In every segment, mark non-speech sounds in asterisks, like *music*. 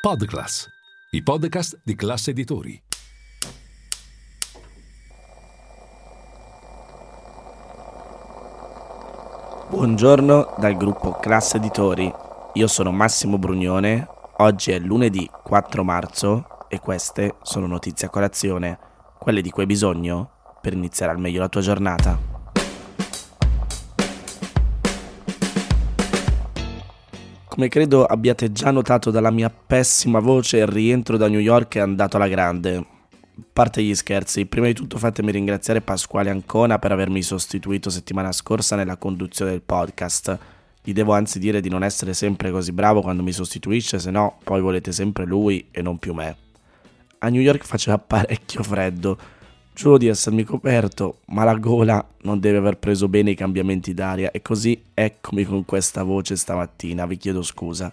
Podclass, i podcast di classe editori. Buongiorno dal gruppo Classe Editori. Io sono Massimo Brugnone. Oggi è lunedì 4 marzo e queste sono notizie a colazione, quelle di cui hai bisogno per iniziare al meglio la tua giornata. Come credo abbiate già notato dalla mia pessima voce, il rientro da New York è andato alla grande. Parte gli scherzi, prima di tutto fatemi ringraziare Pasquale Ancona per avermi sostituito settimana scorsa nella conduzione del podcast. Gli devo anzi dire di non essere sempre così bravo quando mi sostituisce, se no poi volete sempre lui e non più me. A New York faceva *laughs* parecchio freddo Giuro di essermi coperto, ma la gola non deve aver preso bene i cambiamenti d'aria e così eccomi con questa voce stamattina, vi chiedo scusa.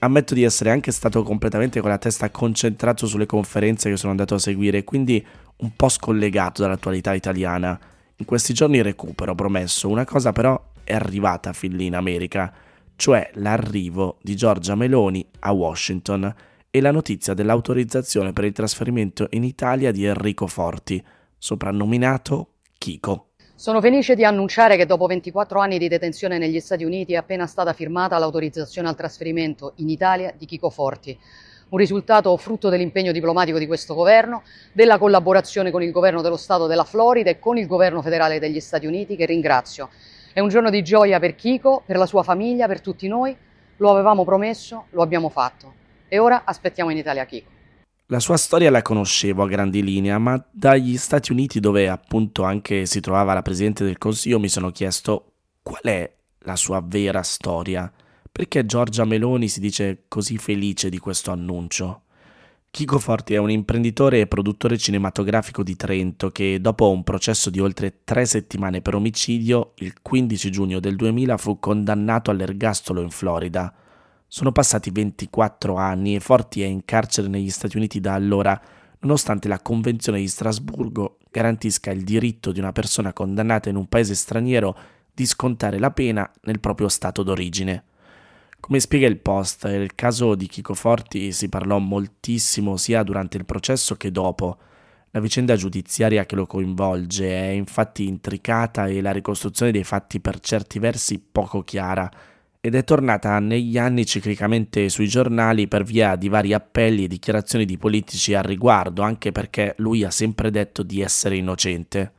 Ammetto di essere anche stato completamente con la testa concentrato sulle conferenze che sono andato a seguire, quindi un po' scollegato dall'attualità italiana. In questi giorni recupero, promesso. Una cosa però è arrivata fin lì in America, cioè l'arrivo di Giorgia Meloni a Washington e la notizia dell'autorizzazione per il trasferimento in Italia di Enrico Forti, soprannominato Chico. Sono felice di annunciare che dopo 24 anni di detenzione negli Stati Uniti è appena stata firmata l'autorizzazione al trasferimento in Italia di Chico Forti. Un risultato frutto dell'impegno diplomatico di questo governo, della collaborazione con il governo dello Stato della Florida e con il governo federale degli Stati Uniti, che ringrazio. È un giorno di gioia per Chico, per la sua famiglia, per tutti noi. Lo avevamo promesso, lo abbiamo fatto. E ora aspettiamo in Italia Kiko. La sua storia la conoscevo a grandi linee, ma dagli Stati Uniti, dove appunto anche si trovava la Presidente del Consiglio, mi sono chiesto qual è la sua vera storia. Perché Giorgia Meloni si dice così felice di questo annuncio? Chico Forti è un imprenditore e produttore cinematografico di Trento che, dopo un processo di oltre tre settimane per omicidio, il 15 giugno del 2000 fu condannato all'ergastolo in Florida. Sono passati 24 anni e Forti è in carcere negli Stati Uniti da allora, nonostante la Convenzione di Strasburgo garantisca il diritto di una persona condannata in un paese straniero di scontare la pena nel proprio stato d'origine. Come spiega il post, il caso di Chico Forti si parlò moltissimo sia durante il processo che dopo. La vicenda giudiziaria che lo coinvolge è infatti intricata e la ricostruzione dei fatti per certi versi poco chiara ed è tornata negli anni ciclicamente sui giornali per via di vari appelli e dichiarazioni di politici al riguardo, anche perché lui ha sempre detto di essere innocente.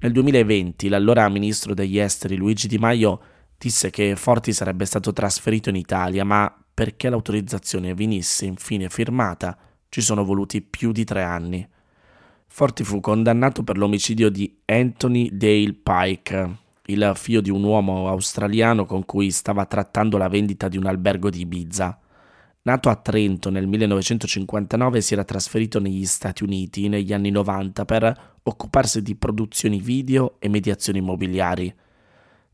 Nel 2020 l'allora ministro degli esteri Luigi Di Maio disse che Forti sarebbe stato trasferito in Italia, ma perché l'autorizzazione venisse infine firmata ci sono voluti più di tre anni. Forti fu condannato per l'omicidio di Anthony Dale Pike, il figlio di un uomo australiano con cui stava trattando la vendita di un albergo di Ibiza. Nato a Trento nel 1959, si era trasferito negli Stati Uniti negli anni 90 per occuparsi di produzioni video e mediazioni immobiliari.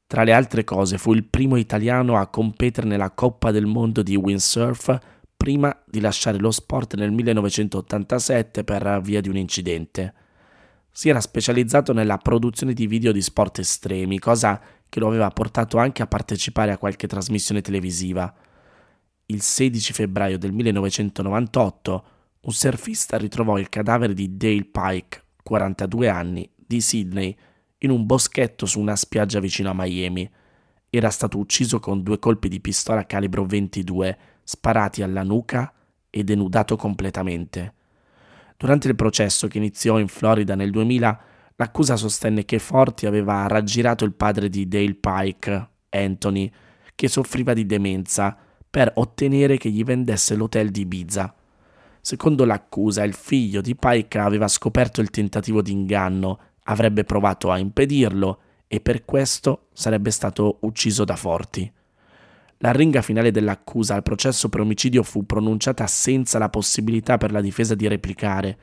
Tra le altre cose, fu il primo italiano a competere nella Coppa del Mondo di windsurf prima di lasciare lo sport nel 1987 per via di un incidente si era specializzato nella produzione di video di sport estremi, cosa che lo aveva portato anche a partecipare a qualche trasmissione televisiva. Il 16 febbraio del 1998 un surfista ritrovò il cadavere di Dale Pike, 42 anni, di Sydney, in un boschetto su una spiaggia vicino a Miami. Era stato ucciso con due colpi di pistola calibro 22, sparati alla nuca e denudato completamente. Durante il processo che iniziò in Florida nel 2000, l'accusa sostenne che Forti aveva raggirato il padre di Dale Pike, Anthony, che soffriva di demenza, per ottenere che gli vendesse l'hotel di Ibiza. Secondo l'accusa, il figlio di Pike aveva scoperto il tentativo di inganno, avrebbe provato a impedirlo e per questo sarebbe stato ucciso da Forti. La ringa finale dell'accusa al processo per omicidio fu pronunciata senza la possibilità per la difesa di replicare.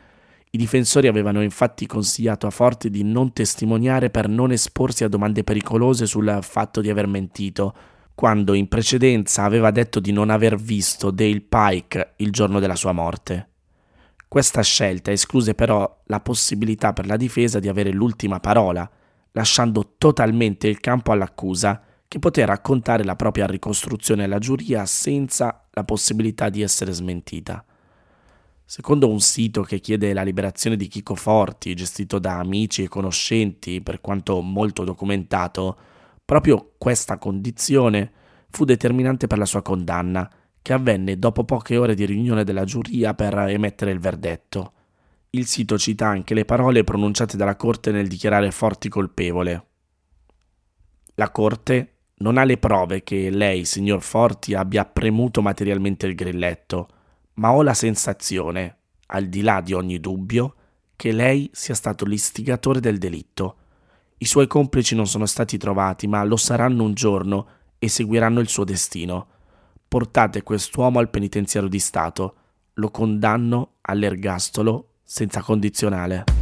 I difensori avevano infatti consigliato a Forti di non testimoniare per non esporsi a domande pericolose sul fatto di aver mentito, quando in precedenza aveva detto di non aver visto Dale Pike il giorno della sua morte. Questa scelta escluse però la possibilità per la difesa di avere l'ultima parola, lasciando totalmente il campo all'accusa che poté raccontare la propria ricostruzione alla giuria senza la possibilità di essere smentita. Secondo un sito che chiede la liberazione di Chico Forti, gestito da amici e conoscenti, per quanto molto documentato, proprio questa condizione fu determinante per la sua condanna, che avvenne dopo poche ore di riunione della giuria per emettere il verdetto. Il sito cita anche le parole pronunciate dalla Corte nel dichiarare Forti colpevole. La Corte non ha le prove che lei, signor Forti, abbia premuto materialmente il grilletto, ma ho la sensazione, al di là di ogni dubbio, che lei sia stato l'istigatore del delitto. I suoi complici non sono stati trovati, ma lo saranno un giorno e seguiranno il suo destino. Portate quest'uomo al penitenziario di Stato. Lo condanno all'ergastolo senza condizionale.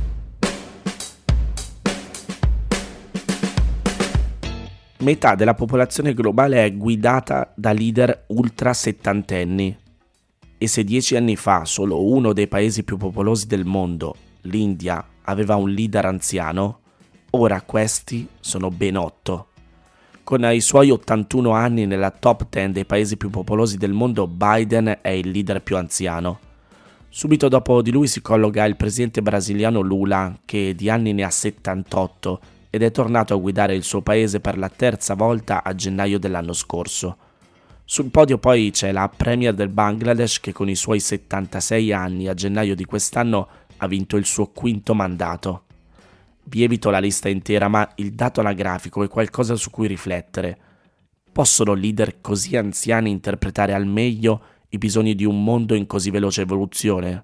Metà della popolazione globale è guidata da leader ultra settantenni. E se dieci anni fa solo uno dei paesi più popolosi del mondo, l'India, aveva un leader anziano, ora questi sono ben otto. Con i suoi 81 anni nella top 10 dei paesi più popolosi del mondo, Biden è il leader più anziano. Subito dopo di lui si colloca il presidente brasiliano Lula, che di anni ne ha 78 ed è tornato a guidare il suo paese per la terza volta a gennaio dell'anno scorso. Sul podio poi c'è la premier del Bangladesh che con i suoi 76 anni a gennaio di quest'anno ha vinto il suo quinto mandato. Vi evito la lista intera, ma il dato anagrafico è qualcosa su cui riflettere. Possono leader così anziani interpretare al meglio i bisogni di un mondo in così veloce evoluzione?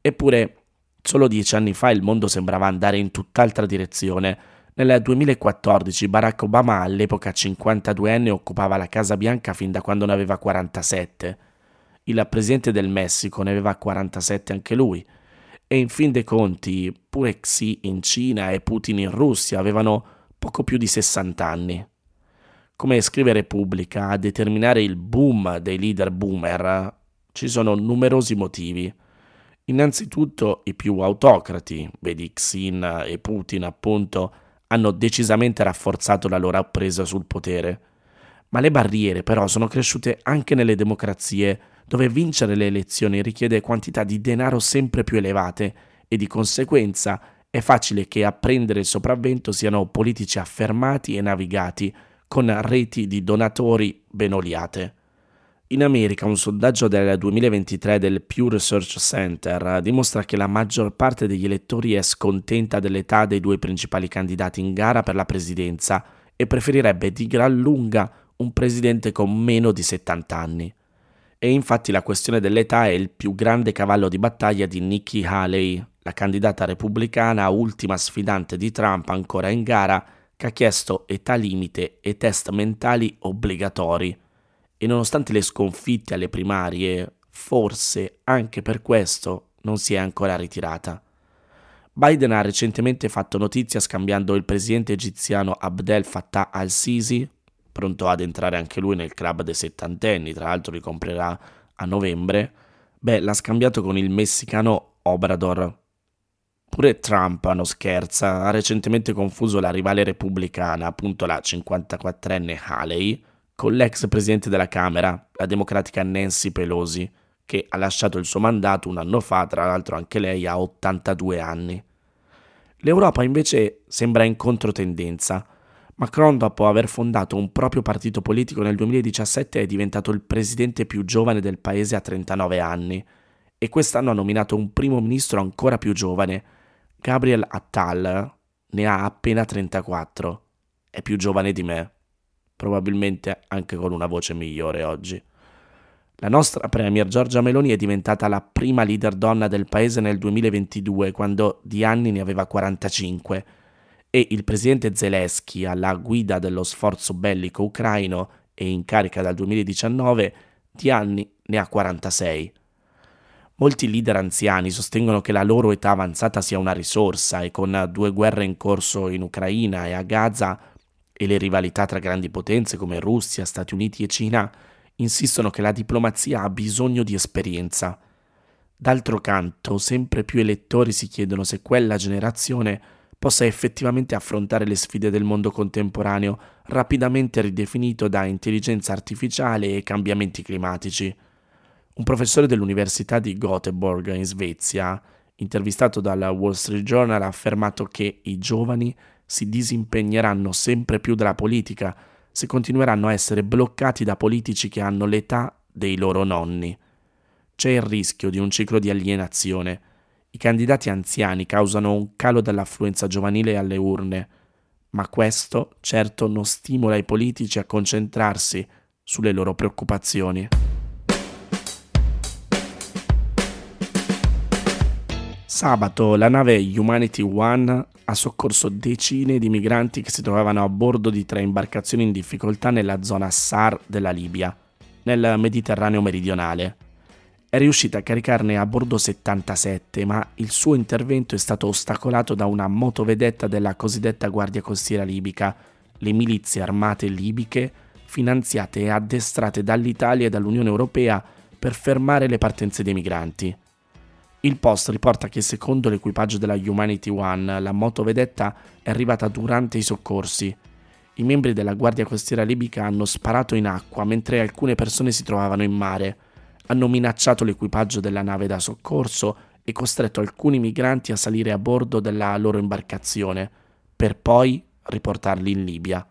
Eppure, solo dieci anni fa il mondo sembrava andare in tutt'altra direzione. Nel 2014 Barack Obama, all'epoca 52enne, occupava la Casa Bianca fin da quando ne aveva 47. Il presidente del Messico ne aveva 47 anche lui e in fin dei conti pure Xi in Cina e Putin in Russia avevano poco più di 60 anni. Come scrive Repubblica, a determinare il boom dei leader boomer ci sono numerosi motivi. Innanzitutto i più autocrati, vedi Xin e Putin appunto, hanno decisamente rafforzato la loro presa sul potere. Ma le barriere però sono cresciute anche nelle democrazie dove vincere le elezioni richiede quantità di denaro sempre più elevate e di conseguenza è facile che a prendere il sopravvento siano politici affermati e navigati con reti di donatori ben oliate. In America un sondaggio del 2023 del Pew Research Center dimostra che la maggior parte degli elettori è scontenta dell'età dei due principali candidati in gara per la presidenza e preferirebbe di gran lunga un presidente con meno di 70 anni e infatti la questione dell'età è il più grande cavallo di battaglia di Nikki Haley, la candidata repubblicana ultima sfidante di Trump ancora in gara, che ha chiesto età limite e test mentali obbligatori. E nonostante le sconfitte alle primarie, forse anche per questo non si è ancora ritirata. Biden ha recentemente fatto notizia scambiando il presidente egiziano Abdel Fattah al-Sisi, pronto ad entrare anche lui nel club dei settantenni, tra l'altro li comprerà a novembre, beh, l'ha scambiato con il messicano Obrador. Pure Trump, non scherza, ha recentemente confuso la rivale repubblicana, appunto la 54enne Haley, con l'ex presidente della Camera, la democratica Nancy Pelosi, che ha lasciato il suo mandato un anno fa, tra l'altro anche lei ha 82 anni. L'Europa invece sembra in controtendenza Macron, dopo aver fondato un proprio partito politico nel 2017, è diventato il presidente più giovane del paese a 39 anni e quest'anno ha nominato un primo ministro ancora più giovane. Gabriel Attal ne ha appena 34. È più giovane di me, probabilmente anche con una voce migliore oggi. La nostra Premier Giorgia Meloni è diventata la prima leader donna del paese nel 2022, quando di anni ne aveva 45 e il presidente Zelensky, alla guida dello sforzo bellico ucraino e in carica dal 2019, di anni ne ha 46. Molti leader anziani sostengono che la loro età avanzata sia una risorsa e con due guerre in corso in Ucraina e a Gaza e le rivalità tra grandi potenze come Russia, Stati Uniti e Cina, insistono che la diplomazia ha bisogno di esperienza. D'altro canto, sempre più elettori si chiedono se quella generazione possa effettivamente affrontare le sfide del mondo contemporaneo, rapidamente ridefinito da intelligenza artificiale e cambiamenti climatici. Un professore dell'Università di Göteborg in Svezia, intervistato dalla Wall Street Journal, ha affermato che i giovani si disimpegneranno sempre più dalla politica se continueranno a essere bloccati da politici che hanno l'età dei loro nonni. C'è il rischio di un ciclo di alienazione i candidati anziani causano un calo dell'affluenza giovanile alle urne, ma questo certo non stimola i politici a concentrarsi sulle loro preoccupazioni. Sabato la nave Humanity One ha soccorso decine di migranti che si trovavano a bordo di tre imbarcazioni in difficoltà nella zona SAR della Libia, nel Mediterraneo meridionale è riuscita a caricarne a bordo 77, ma il suo intervento è stato ostacolato da una motovedetta della cosiddetta Guardia Costiera Libica, le milizie armate libiche finanziate e addestrate dall'Italia e dall'Unione Europea per fermare le partenze dei migranti. Il Post riporta che secondo l'equipaggio della Humanity One la motovedetta è arrivata durante i soccorsi. I membri della Guardia Costiera Libica hanno sparato in acqua mentre alcune persone si trovavano in mare hanno minacciato l'equipaggio della nave da soccorso e costretto alcuni migranti a salire a bordo della loro imbarcazione, per poi riportarli in Libia.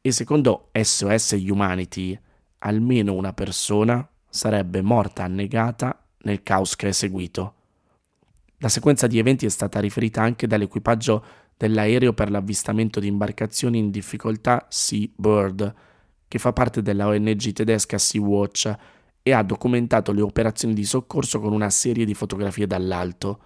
E secondo SOS Humanity, almeno una persona sarebbe morta annegata nel caos che è seguito. La sequenza di eventi è stata riferita anche dall'equipaggio dell'aereo per l'avvistamento di imbarcazioni in difficoltà Sea Bird, che fa parte della ONG tedesca Sea Watch e ha documentato le operazioni di soccorso con una serie di fotografie dall'alto.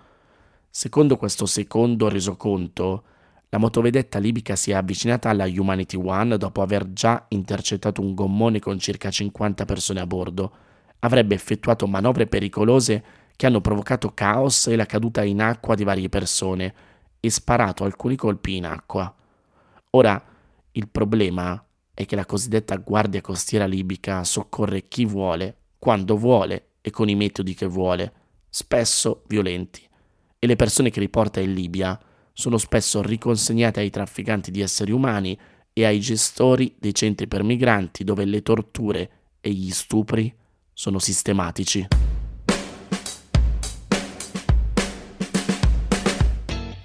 Secondo questo secondo resoconto, la motovedetta libica si è avvicinata alla Humanity One dopo aver già intercettato un gommone con circa 50 persone a bordo. Avrebbe effettuato manovre pericolose che hanno provocato caos e la caduta in acqua di varie persone e sparato alcuni colpi in acqua. Ora, il problema è che la cosiddetta Guardia Costiera libica soccorre chi vuole quando vuole e con i metodi che vuole, spesso violenti. E le persone che riporta in Libia sono spesso riconsegnate ai trafficanti di esseri umani e ai gestori dei centri per migranti dove le torture e gli stupri sono sistematici.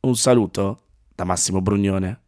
Un saluto da Massimo Brugnone.